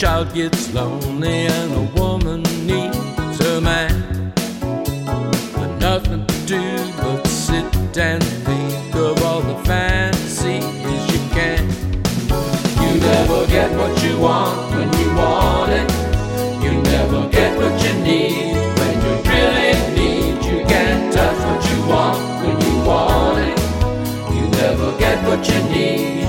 child gets lonely and a woman needs a man. But nothing to do but sit and think of all the fantasies you can. You never get what you want when you want it. You never get what you need when you really need. You can't touch what you want when you want it. You never get what you need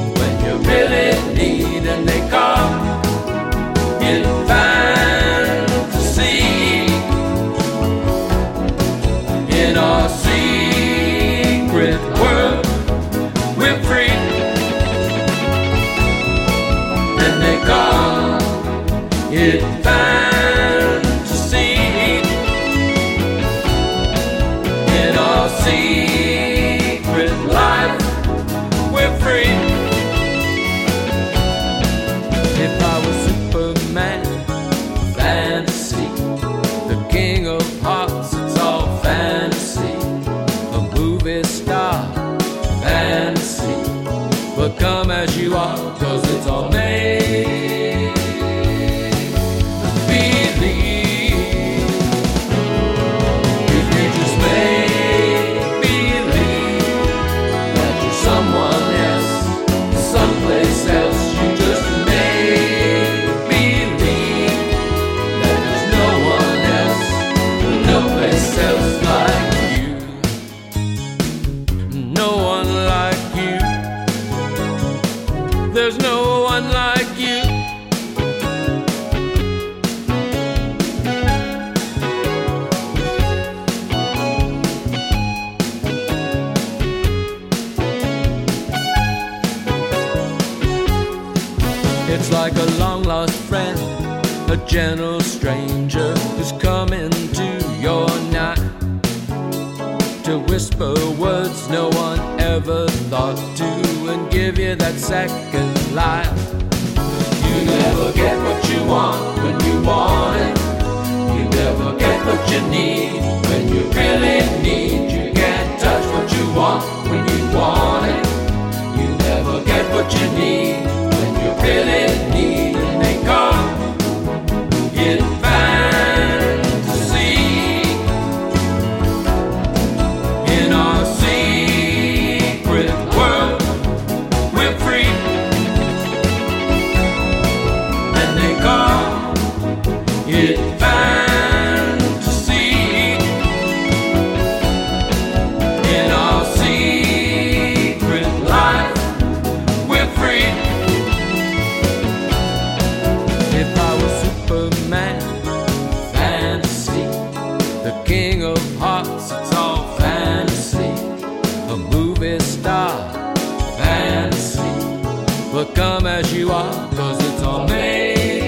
There's no one like you. It's like a long lost friend, a gentle stranger who's come to your night to whisper words no one ever thought to and give you that second life. You never get what you want when you want it. You never get what you need when you really need. Come as you are cause it's all fantasy.